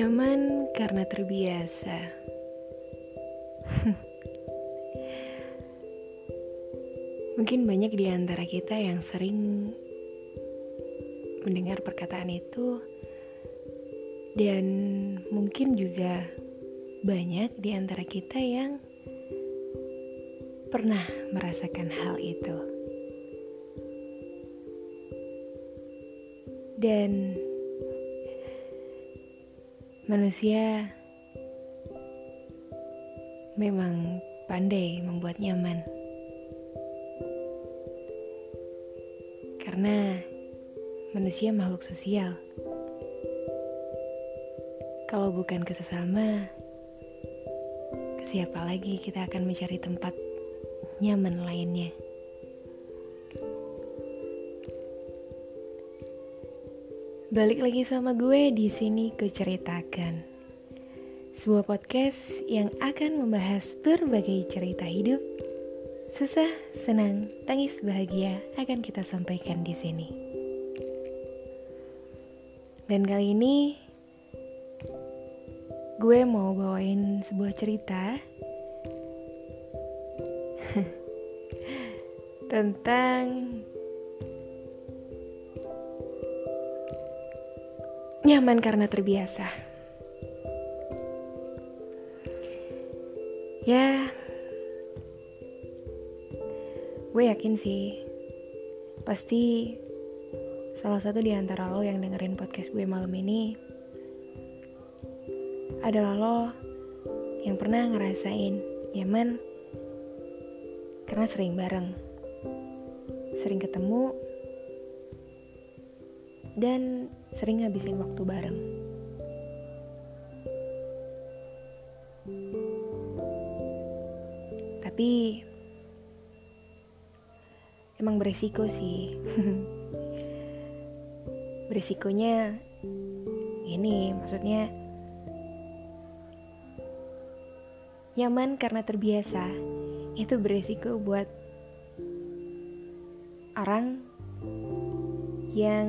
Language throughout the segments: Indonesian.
Nyaman karena terbiasa. Mungkin banyak di antara kita yang sering mendengar perkataan itu, dan mungkin juga banyak di antara kita yang pernah merasakan hal itu. Dan Manusia memang pandai membuat nyaman. Karena manusia makhluk sosial. Kalau bukan ke sesama, ke siapa lagi kita akan mencari tempat nyaman lainnya. Balik lagi sama gue di sini keceritakan. Sebuah podcast yang akan membahas berbagai cerita hidup. Susah, senang, tangis, bahagia akan kita sampaikan di sini. Dan kali ini gue mau bawain sebuah cerita tentang nyaman karena terbiasa. Ya, gue yakin sih, pasti salah satu di antara lo yang dengerin podcast gue malam ini adalah lo yang pernah ngerasain nyaman karena sering bareng, sering ketemu, dan sering ngabisin waktu bareng. Tapi emang beresiko sih. Beresikonya ini maksudnya nyaman karena terbiasa. Itu beresiko buat orang yang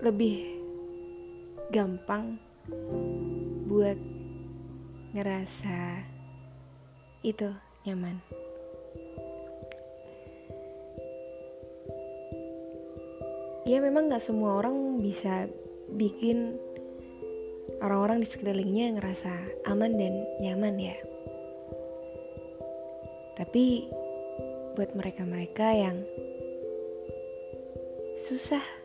lebih gampang buat ngerasa itu nyaman. Ya memang gak semua orang bisa bikin orang-orang di sekelilingnya ngerasa aman dan nyaman ya. Tapi buat mereka-mereka yang susah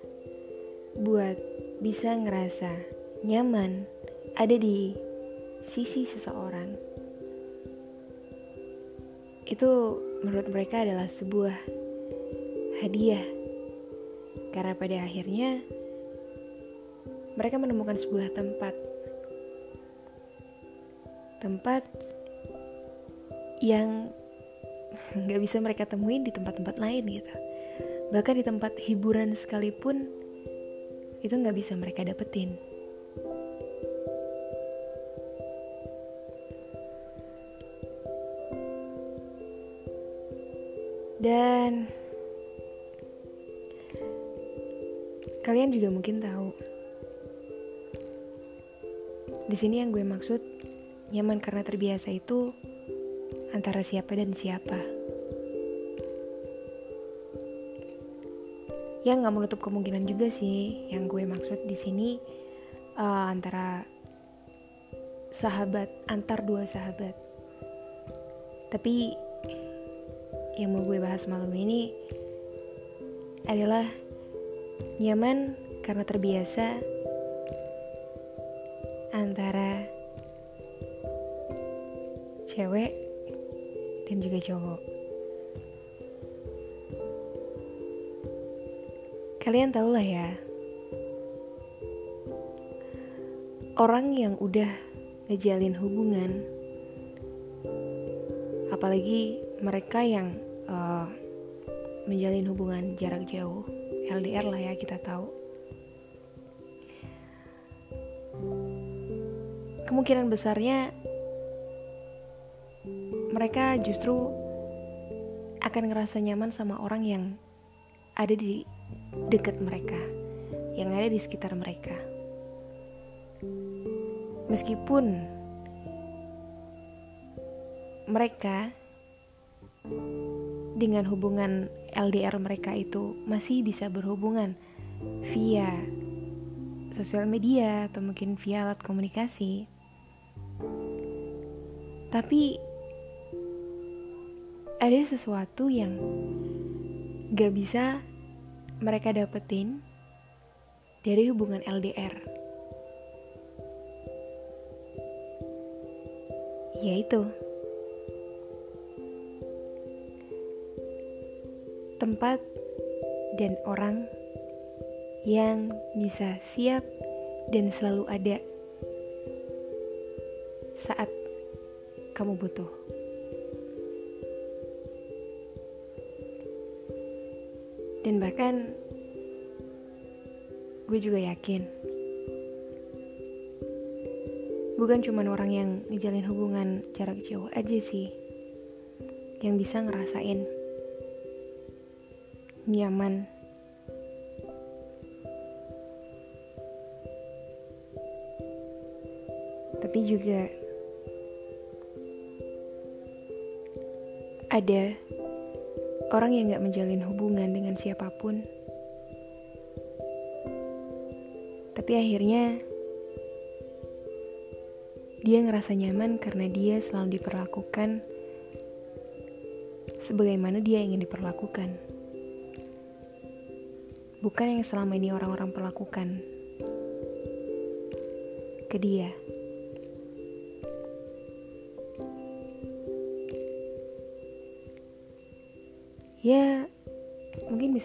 buat bisa ngerasa nyaman ada di sisi seseorang. Itu menurut mereka adalah sebuah hadiah. Karena pada akhirnya mereka menemukan sebuah tempat. Tempat yang nggak bisa mereka temuin di tempat-tempat lain gitu. Bahkan di tempat hiburan sekalipun itu nggak bisa mereka dapetin. Dan kalian juga mungkin tahu. Di sini yang gue maksud nyaman karena terbiasa itu antara siapa dan siapa. Ya nggak menutup kemungkinan juga sih yang gue maksud di sini uh, antara sahabat antar dua sahabat tapi yang mau gue bahas malam ini adalah nyaman karena terbiasa antara cewek dan juga cowok. Kalian tahu lah ya, orang yang udah ngejalin hubungan, apalagi mereka yang uh, menjalin hubungan jarak jauh, LDR lah ya kita tahu. Kemungkinan besarnya mereka justru akan ngerasa nyaman sama orang yang ada di dekat mereka, yang ada di sekitar mereka. Meskipun mereka dengan hubungan LDR mereka itu masih bisa berhubungan via sosial media atau mungkin via alat komunikasi. Tapi ada sesuatu yang gak bisa mereka dapetin dari hubungan LDR. Yaitu tempat dan orang yang bisa siap dan selalu ada saat kamu butuh. Dan bahkan gue juga yakin bukan cuma orang yang ngejalin hubungan jarak jauh aja sih yang bisa ngerasain nyaman. Tapi juga ada orang yang gak menjalin hubungan dengan siapa pun tapi akhirnya dia ngerasa nyaman karena dia selalu diperlakukan sebagaimana dia ingin diperlakukan bukan yang selama ini orang-orang perlakukan ke dia.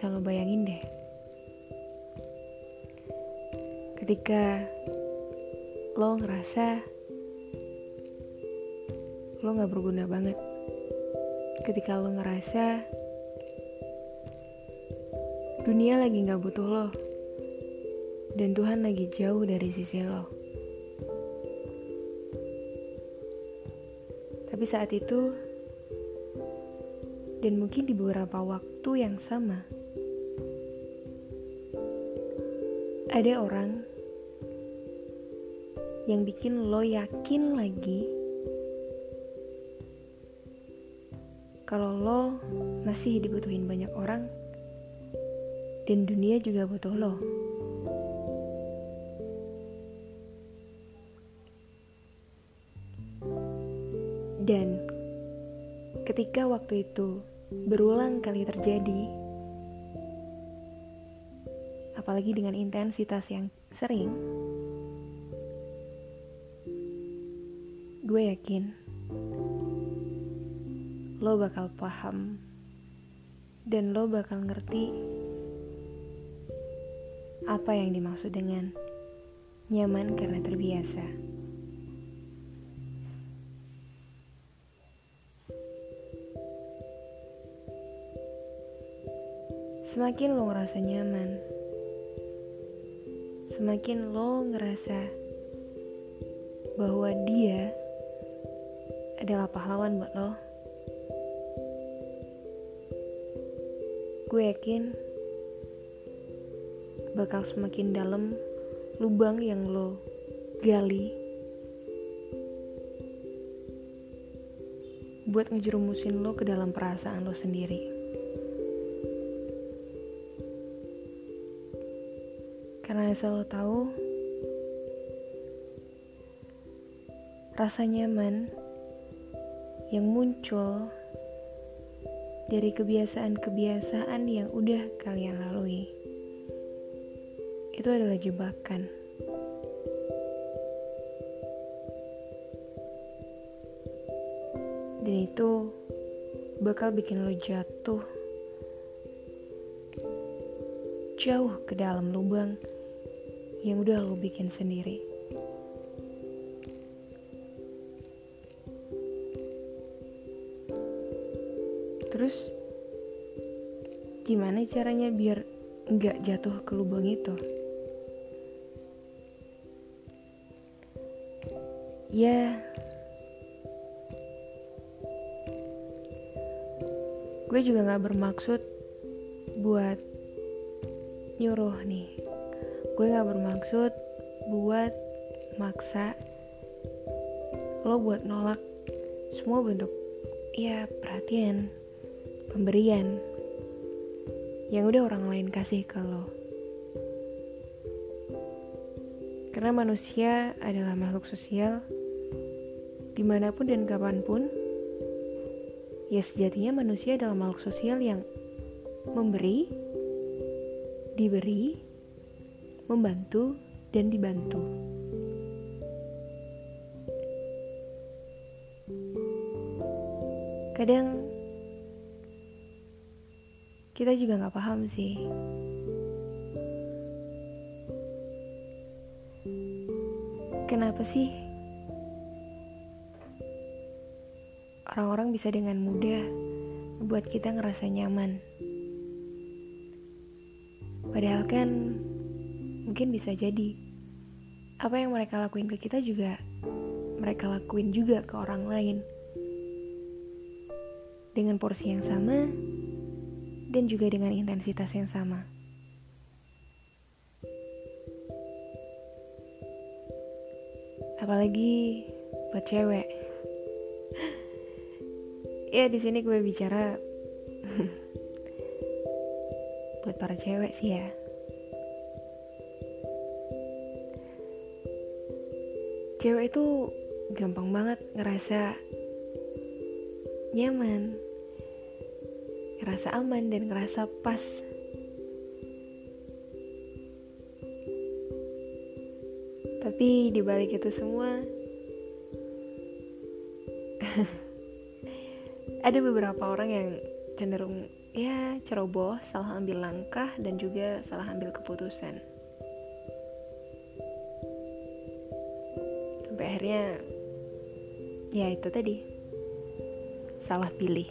Bisa lo bayangin deh. Ketika lo ngerasa lo gak berguna banget. Ketika lo ngerasa Dunia lagi gak butuh lo, dan Tuhan lagi jauh dari sisi lo. Tapi saat itu, dan mungkin di beberapa waktu yang sama, ada orang yang bikin lo yakin lagi kalau lo masih dibutuhin banyak orang dan dunia juga butuh lo. Dan ketika waktu itu berulang kali terjadi, apalagi dengan intensitas yang sering, gue yakin lo bakal paham dan lo bakal ngerti apa yang dimaksud dengan nyaman karena terbiasa? Semakin lo ngerasa nyaman, semakin lo ngerasa bahwa dia adalah pahlawan buat lo. Gue yakin bakal semakin dalam lubang yang lo gali buat ngejerumusin lo ke dalam perasaan lo sendiri. Asal lo tahu, rasa nyaman yang muncul dari kebiasaan-kebiasaan yang udah kalian lalui itu adalah jebakan. Dan itu bakal bikin lo jatuh jauh ke dalam lubang yang udah lo bikin sendiri. Terus gimana caranya biar nggak jatuh ke lubang itu? ya gue juga gak bermaksud buat nyuruh nih gue gak bermaksud buat maksa lo buat nolak semua bentuk ya perhatian pemberian yang udah orang lain kasih ke lo. Karena manusia adalah makhluk sosial di mana pun dan kapan pun ya sejatinya manusia adalah makhluk sosial yang memberi diberi membantu dan dibantu. Kadang kita juga nggak paham sih. Kenapa sih orang-orang bisa dengan mudah membuat kita ngerasa nyaman? Padahal kan mungkin bisa jadi apa yang mereka lakuin ke kita juga mereka lakuin juga ke orang lain dengan porsi yang sama dan juga dengan intensitas yang sama. Apalagi buat cewek. ya di sini gue bicara buat para cewek sih ya. Cewek itu gampang banget ngerasa nyaman, ngerasa aman dan ngerasa pas. Tapi di balik itu semua ada beberapa orang yang cenderung ya ceroboh, salah ambil langkah dan juga salah ambil keputusan. Akhirnya ya itu tadi salah pilih.